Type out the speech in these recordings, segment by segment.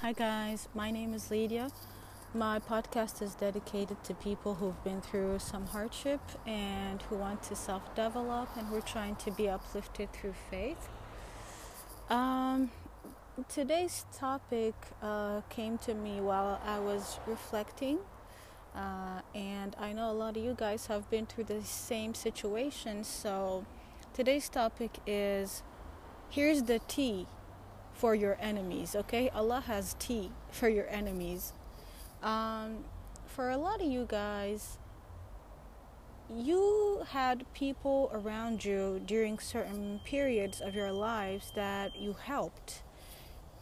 Hi, guys. My name is Lydia. My podcast is dedicated to people who've been through some hardship and who want to self develop, and we're trying to be uplifted through faith. Um, today's topic uh, came to me while I was reflecting, uh, and I know a lot of you guys have been through the same situation. So, today's topic is here's the tea for your enemies, okay? Allah has tea for your enemies. Um, for a lot of you guys, you had people around you during certain periods of your lives that you helped.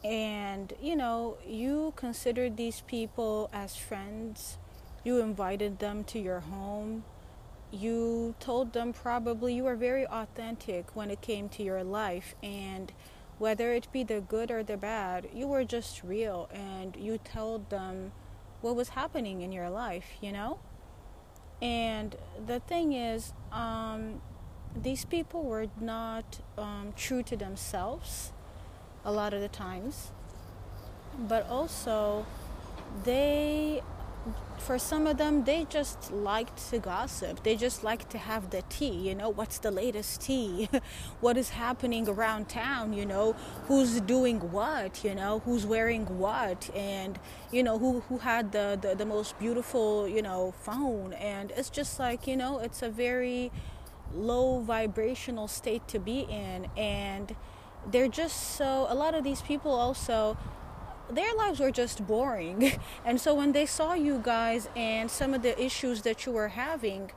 And, you know, you considered these people as friends. You invited them to your home. You told them probably you were very authentic when it came to your life. And whether it be the good or the bad, you were just real and you told them what was happening in your life, you know? And the thing is, um, these people were not um, true to themselves a lot of the times, but also they for some of them, they just liked to gossip. They just like to have the tea, you know, what's the latest tea? what is happening around town, you know, who's doing what, you know, who's wearing what, and, you know, who, who had the, the, the most beautiful, you know, phone. And it's just like, you know, it's a very low vibrational state to be in. And they're just so, a lot of these people also, their lives were just boring. And so when they saw you guys and some of the issues that you were having,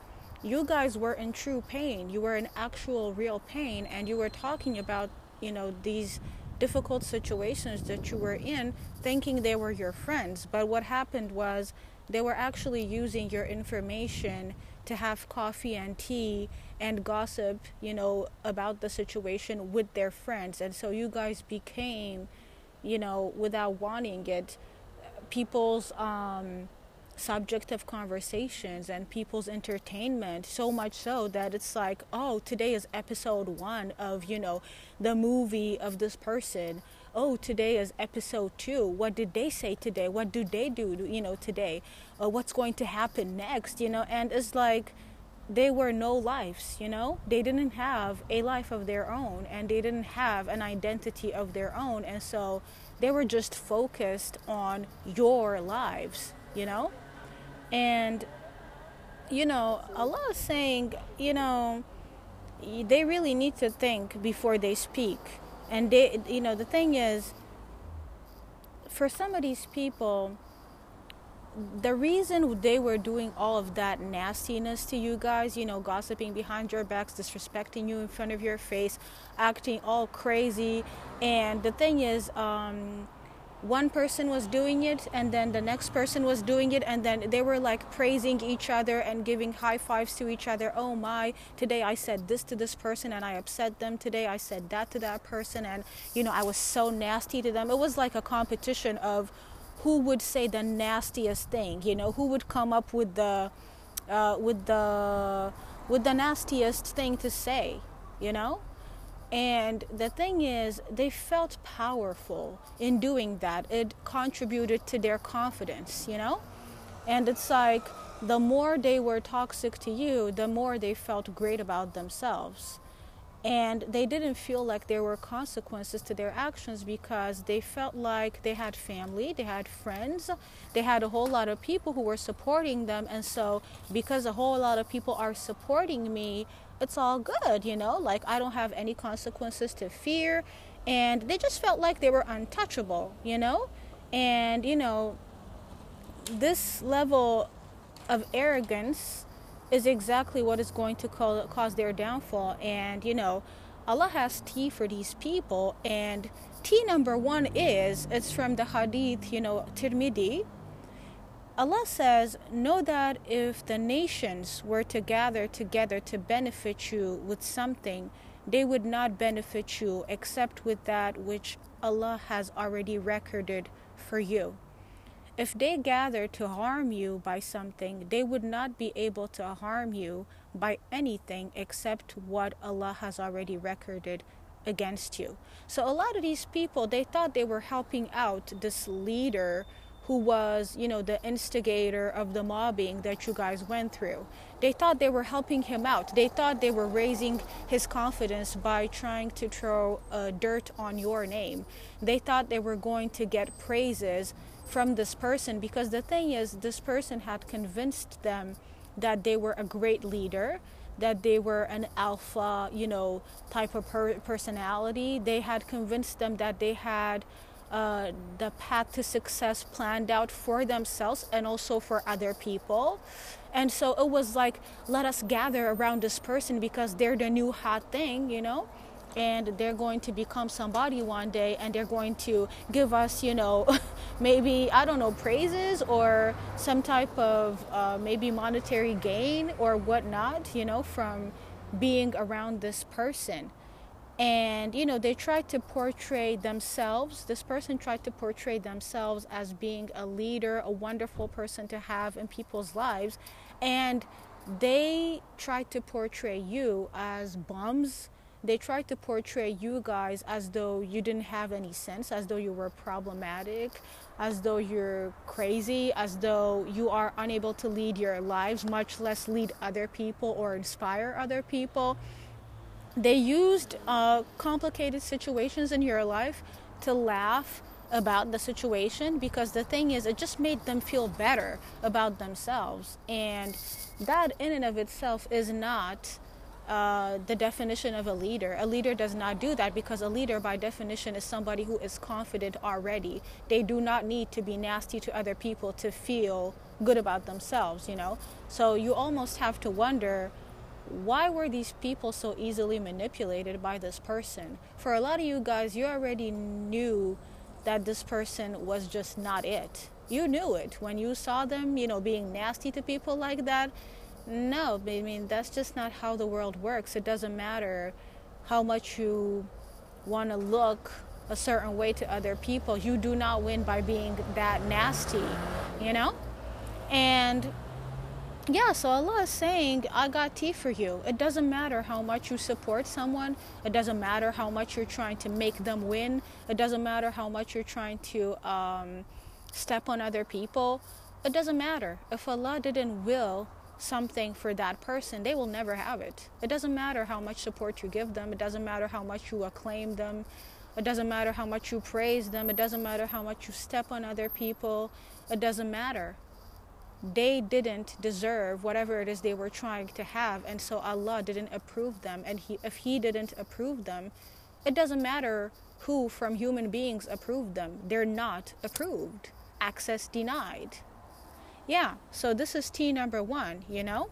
you guys were in true pain. You were in actual real pain and you were talking about, you know, these difficult situations that you were in thinking they were your friends. But what happened was they were actually using your information to have coffee and tea and gossip, you know, about the situation with their friends. And so you guys became you know, without wanting it, people's um, subject of conversations and people's entertainment so much so that it's like oh today is episode one of you know the movie of this person. Oh today is episode two. What did they say today? What do they do you know today? Uh, what's going to happen next you know? And it's like they were no lives, you know? They didn't have a life of their own and they didn't have an identity of their own. And so they were just focused on your lives, you know? And, you know, Allah is saying, you know, they really need to think before they speak. And they, you know, the thing is, for some of these people, the reason they were doing all of that nastiness to you guys, you know, gossiping behind your backs, disrespecting you in front of your face, acting all crazy, and the thing is, um, one person was doing it and then the next person was doing it and then they were like praising each other and giving high fives to each other. Oh my today i said this to this person and i upset them. Today i said that to that person and you know i was so nasty to them. It was like a competition of who would say the nastiest thing you know who would come up with the uh, with the with the nastiest thing to say you know? And the thing is they felt powerful in doing that. It contributed to their confidence you know? And it's like the more they were toxic to you the more they felt great about themselves and they didn't feel like there were consequences to their actions because they felt like they had family, they had friends, they had a whole lot of people who were supporting them. And so, because a whole lot of people are supporting me, it's all good, you know, like I don't have any consequences to fear. And they just felt like they were untouchable, you know? And, you know, this level of arrogance is exactly what is going to cause their downfall. And, you know, Allah has tea for these people. And tea number one is, it's from the hadith, you know, Tirmidhi. Allah says, Know that if the nations were to gather together to benefit you with something, they would not benefit you except with that which Allah has already recorded for you. If they gather to harm you by something, they would not be able to harm you by anything except what Allah has already recorded against you. So a lot of these people, they thought they were helping out this leader who was, you know, the instigator of the mobbing that you guys went through. They thought they were helping him out. They thought they were raising his confidence by trying to throw uh, dirt on your name. They thought they were going to get praises from this person because the thing is, this person had convinced them that they were a great leader that they were an alpha, you know, type of per- personality. They had convinced them that they had uh, the path to success planned out for themselves and also for other people. And so it was like, let us gather around this person because they're the new hot thing, you know? And they're going to become somebody one day and they're going to give us you know maybe i don't know praises or some type of uh, maybe monetary gain or whatnot you know from being around this person. And you know they tried to portray themselves this person tried to portray themselves as being a leader a wonderful person to have in people's lives. And they tried to portray you as bums they tried to portray you guys as though you didn't have any sense, as though you were problematic, as though you're crazy, as though you are unable to lead your lives, much less lead other people or inspire other people. They used uh, complicated situations in your life to laugh about the situation because the thing is, it just made them feel better about themselves. And that, in and of itself, is not uh, the definition of a leader. A leader does not do that because a leader, by definition, is somebody who is confident already. They do not need to be nasty to other people to feel good about themselves, you know? So you almost have to wonder why were these people so easily manipulated by this person? For a lot of you guys, you already knew that this person was just not it. You knew it when you saw them, you know, being nasty to people like that no, I mean, that's just not how the world works. It doesn't matter how much you want to look a certain way to other people. You do not win by being that nasty, you know? And yeah, so Allah is saying, I got tea for you. It doesn't matter how much you support someone. It doesn't matter how much you're trying to make them win. It doesn't matter how much you're trying to um, step on other people. It doesn't matter. If Allah didn't will something for that person, they will never have it. It doesn't matter how much support you give them, it doesn't matter how much you acclaim them, it doesn't matter how much you praise them, it doesn't matter how much you step on other people, it doesn't matter. They didn't deserve whatever it is they were trying to have, and so Allah didn't approve them. And he, if He didn't approve them, it doesn't matter who from human beings approved them, they're not approved. Access denied. Yeah, so this is T number one, you know?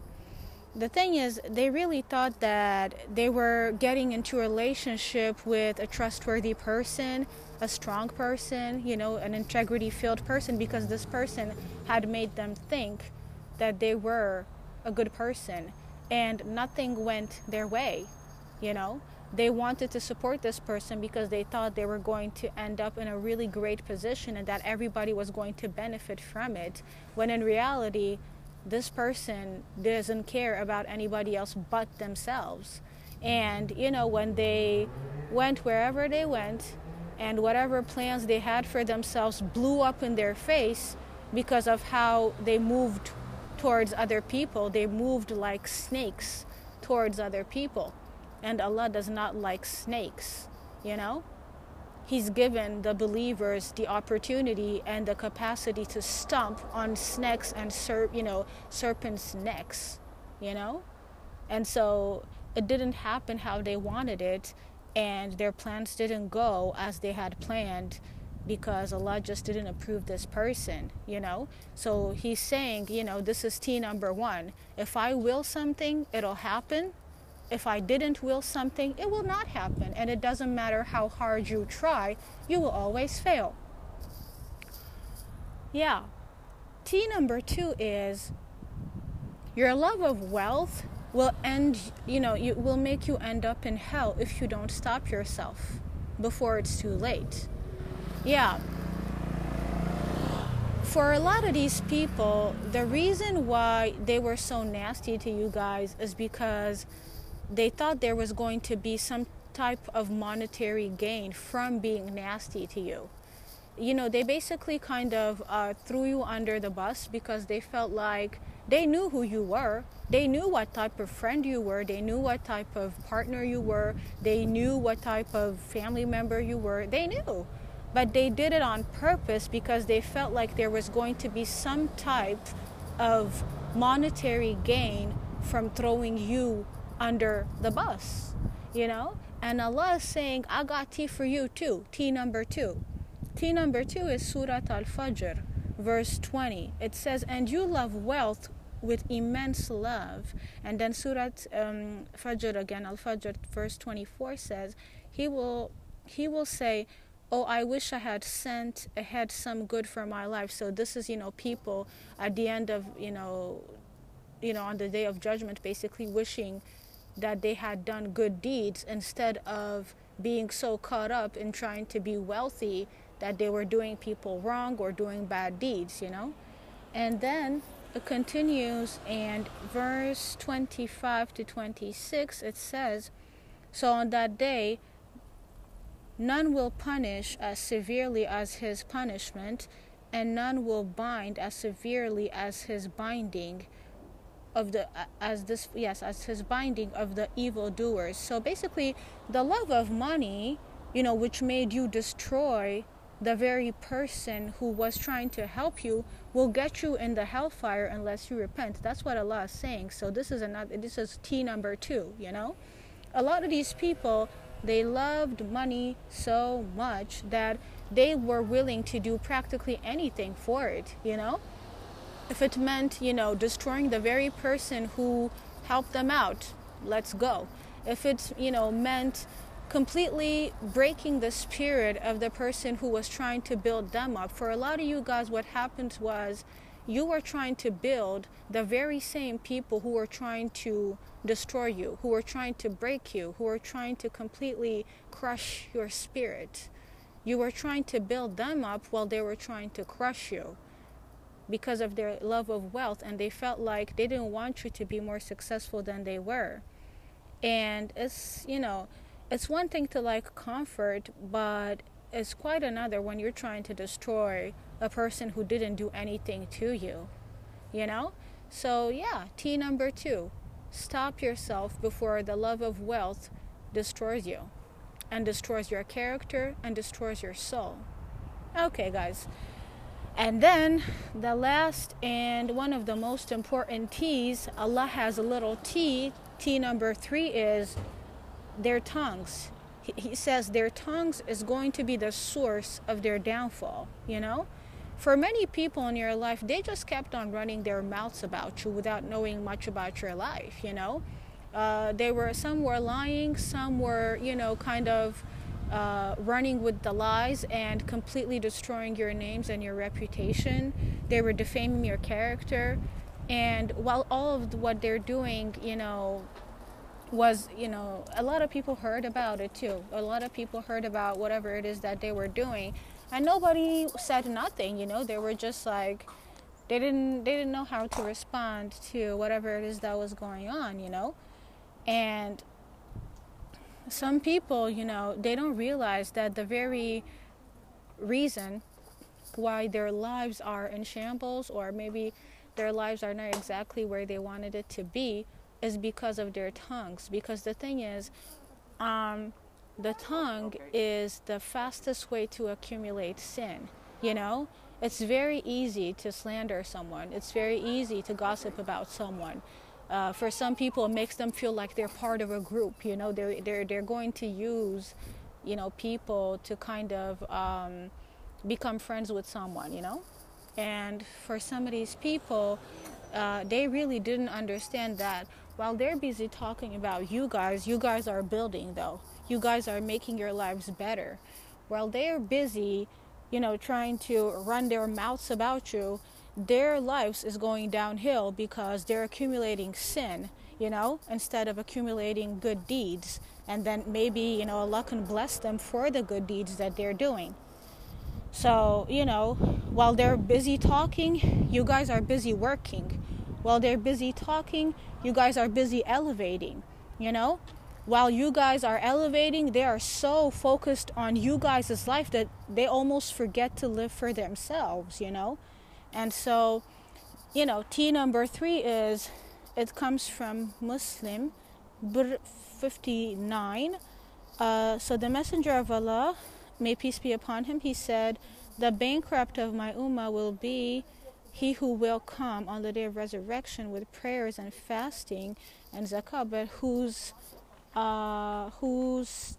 The thing is, they really thought that they were getting into a relationship with a trustworthy person, a strong person, you know, an integrity filled person because this person had made them think that they were a good person and nothing went their way, you know? They wanted to support this person because they thought they were going to end up in a really great position and that everybody was going to benefit from it. When in reality, this person doesn't care about anybody else but themselves. And, you know, when they went wherever they went and whatever plans they had for themselves blew up in their face because of how they moved towards other people, they moved like snakes towards other people. And Allah does not like snakes, you know? He's given the believers the opportunity and the capacity to stomp on snakes and serp, you know, serpents' necks, you know? And so it didn't happen how they wanted it, and their plans didn't go as they had planned because Allah just didn't approve this person, you know? So he's saying, you know, this is T number one. If I will something, it'll happen if I didn't will something, it will not happen. And it doesn't matter how hard you try, you will always fail. Yeah. T number two is your love of wealth will end, you know, you will make you end up in hell if you don't stop yourself before it's too late. Yeah. For a lot of these people, the reason why they were so nasty to you guys is because they thought there was going to be some type of monetary gain from being nasty to you. You know, they basically kind of uh, threw you under the bus because they felt like they knew who you were. They knew what type of friend you were. They knew what type of partner you were. They knew what type of family member you were. They knew. But they did it on purpose because they felt like there was going to be some type of monetary gain from throwing you under the bus, you know? And Allah is saying, I got tea for you too, tea number two. Tea number two is Surat Al Fajr, verse 20. It says, And you love wealth with immense love. And then Surat um, Fajr again, Al Fajr, verse 24 says, He will, he will say, oh i wish i had sent ahead some good for my life so this is you know people at the end of you know you know on the day of judgment basically wishing that they had done good deeds instead of being so caught up in trying to be wealthy that they were doing people wrong or doing bad deeds, you know? And then it continues, and verse 25 to 26 it says, So on that day, none will punish as severely as his punishment, and none will bind as severely as his binding of the as this yes as his binding of the evil doers so basically the love of money you know which made you destroy the very person who was trying to help you will get you in the hellfire unless you repent. That's what allah is saying. So this is another this is t number two you know? A lot of these people they loved money so much that they were willing to do practically anything for it you know if it meant, you know, destroying the very person who helped them out, let's go. If it, you know, meant completely breaking the spirit of the person who was trying to build them up. For a lot of you guys, what happened was you were trying to build the very same people who were trying to destroy you, who were trying to break you, who were trying to completely crush your spirit. You were trying to build them up while they were trying to crush you because of their love of wealth and they felt like they didn't want you to be more successful than they were. And it's you know it's one thing to like comfort but it's quite another when you're trying to destroy a person who didn't do anything to you you know? So yeah t number 2 stop yourself before the love of wealth destroys you and destroys your character and destroys your soul. Okay guys and then the last and one of the most important T's, Allah has a little T. T number three is their tongues. He says their tongues is going to be the source of their downfall, you know? For many people in your life, they just kept on running their mouths about you without knowing much about your life, you know? Uh, they were, some were lying, some were, you know, kind of uh, running with the lies and completely destroying your names and your reputation. They were defaming your character. And while all of what they're doing, you know, was, you know, a lot of people heard about it too. A lot of people heard about whatever it is that they were doing. And nobody said nothing, you know, they were just like, they didn't they didn't know how to respond to whatever it is that was going on, you know. And some people, you know, they don't realize that the very reason why their lives are in shambles or maybe their lives are not exactly where they wanted it to be is because of their tongues. Because the thing is, um, the tongue is the fastest way to accumulate sin. You know, it's very easy to slander someone, it's very easy to gossip about someone. Uh, for some people, it makes them feel like they're part of a group. You know, they're they're they're going to use, you know, people to kind of um, become friends with someone. You know, and for some of these people, uh, they really didn't understand that. While they're busy talking about you guys, you guys are building though. You guys are making your lives better. While they're busy, you know, trying to run their mouths about you, their lives is going downhill because they're accumulating sin, you know, instead of accumulating good deeds. And then maybe, you know, Allah can bless them for the good deeds that they're doing. So, you know, while they're busy talking, you guys are busy working. While they're busy talking, you guys are busy elevating, you know? while you guys are elevating, they are so focused on you guys' life that they almost forget to live for themselves, you know? And so, you know, T number three is it comes from Muslim Br 59. Uh, so the Messenger of Allah, may peace be upon him, he said, The bankrupt of my ummah will be he who will come on the day of resurrection with prayers and fasting and zakah, but whose uh, whose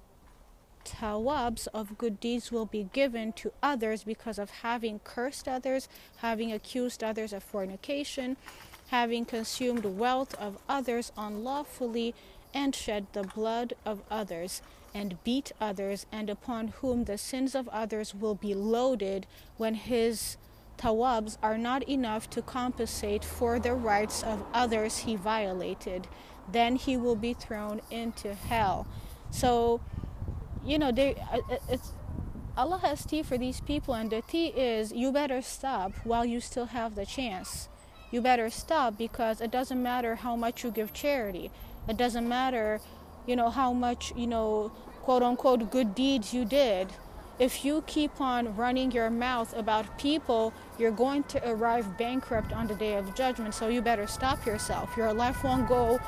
Uh, tawabs of good deeds will be given to others because of having cursed others, having accused others of fornication, having consumed wealth of others unlawfully, and shed the blood of others, and beat others, and upon whom the sins of others will be loaded when his tawabs are not enough to compensate for the rights of others he violated then he will be thrown into hell. So, you know, they uh, uh, it's Allah has tea for these people, and the tea is you better stop while you still have the chance. You better stop because it doesn't matter how much you give charity. It doesn't matter, you know, how much, you know, quote unquote good deeds you did. If you keep on running your mouth about people, you're going to arrive bankrupt on the day of judgment. So you better stop yourself. Your life won't go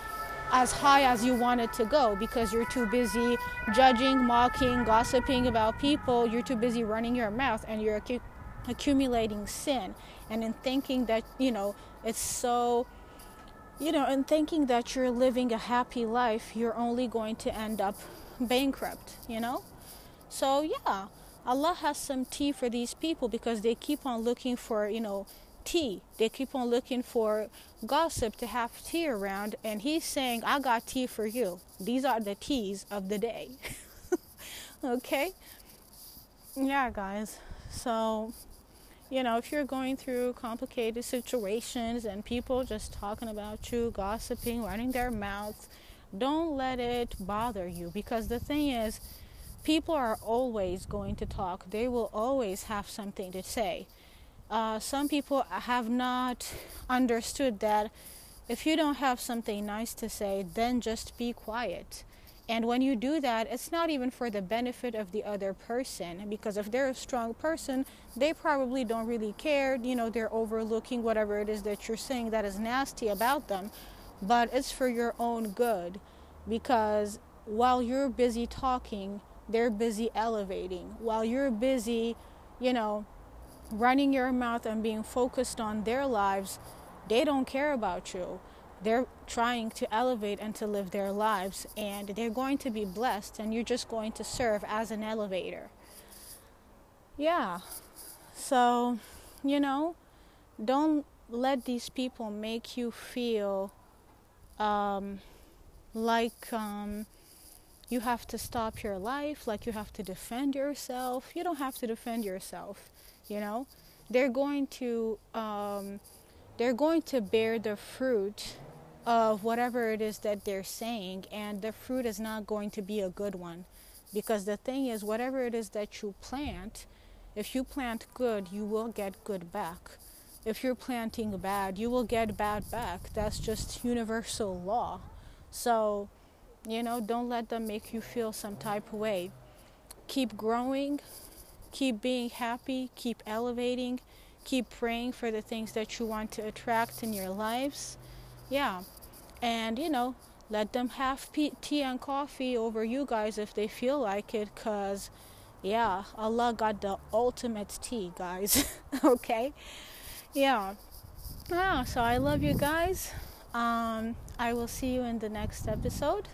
as high as you want it to go because you're too busy judging, mocking, gossiping about people. You're too busy running your mouth and you're accu- accumulating sin. And in thinking that, you know, it's so, you know, and thinking that you're living a happy life, you're only going to end up bankrupt, you know? So, yeah, Allah has some tea for these people because they keep on looking for, you know, tea. They keep on looking for gossip to have tea around, and he's saying, I got tea for you. These are the teas of the day. okay? Yeah, guys. So, you know, if you're going through complicated situations and people just talking about you, gossiping, running their mouths, don't let it bother you because the thing is, people are always going to talk, they will always have something to say uh, some people have not understood that if you don't have something nice to say, then just be quiet. And when you do that, it's not even for the benefit of the other person because if they're a strong person, they probably don't really care. You know, they're overlooking whatever it is that you're saying that is nasty about them, but it's for your own good because while you're busy talking, they're busy elevating. While you're busy, you know, running your mouth and being focused on their lives, they don't care about you. They're trying to elevate and to live their lives, and they're going to be blessed, and you're just going to serve as an elevator. Yeah. So, you know, don't let these people make you feel um, like um, you have to stop your life, like you have to defend yourself. You don't have to defend yourself you know? They're going to um, they're going to bear the fruit of whatever it is that they're saying and the fruit is not going to be a good one. Because the thing is whatever it is that you plant if you plant good you will get good back. If you're planting bad you will get bad back. That's just universal law. So you know don't let them make you feel some type of way. Keep growing keep being happy, keep elevating, keep praying for the things that you want to attract in your lives. Yeah. And, you know, let them have tea and coffee over you guys if they feel like it, because, yeah, Allah got the ultimate tea, guys. okay? Yeah. Yeah, so I love you guys. Um, I will see you in the next episode.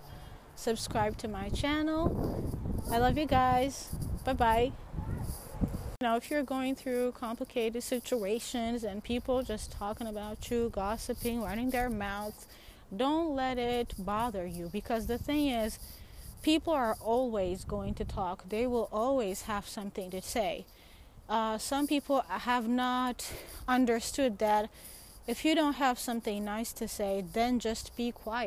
Subscribe to my channel. I love you guys. Bye bye. You if you're going through complicated situations and people just talking about you, gossiping, running their mouths, don't let it bother you because the thing is, people are always going to talk. They will always have something to say. Uh, some people have not understood that if you don't have something nice to say, then just be quiet.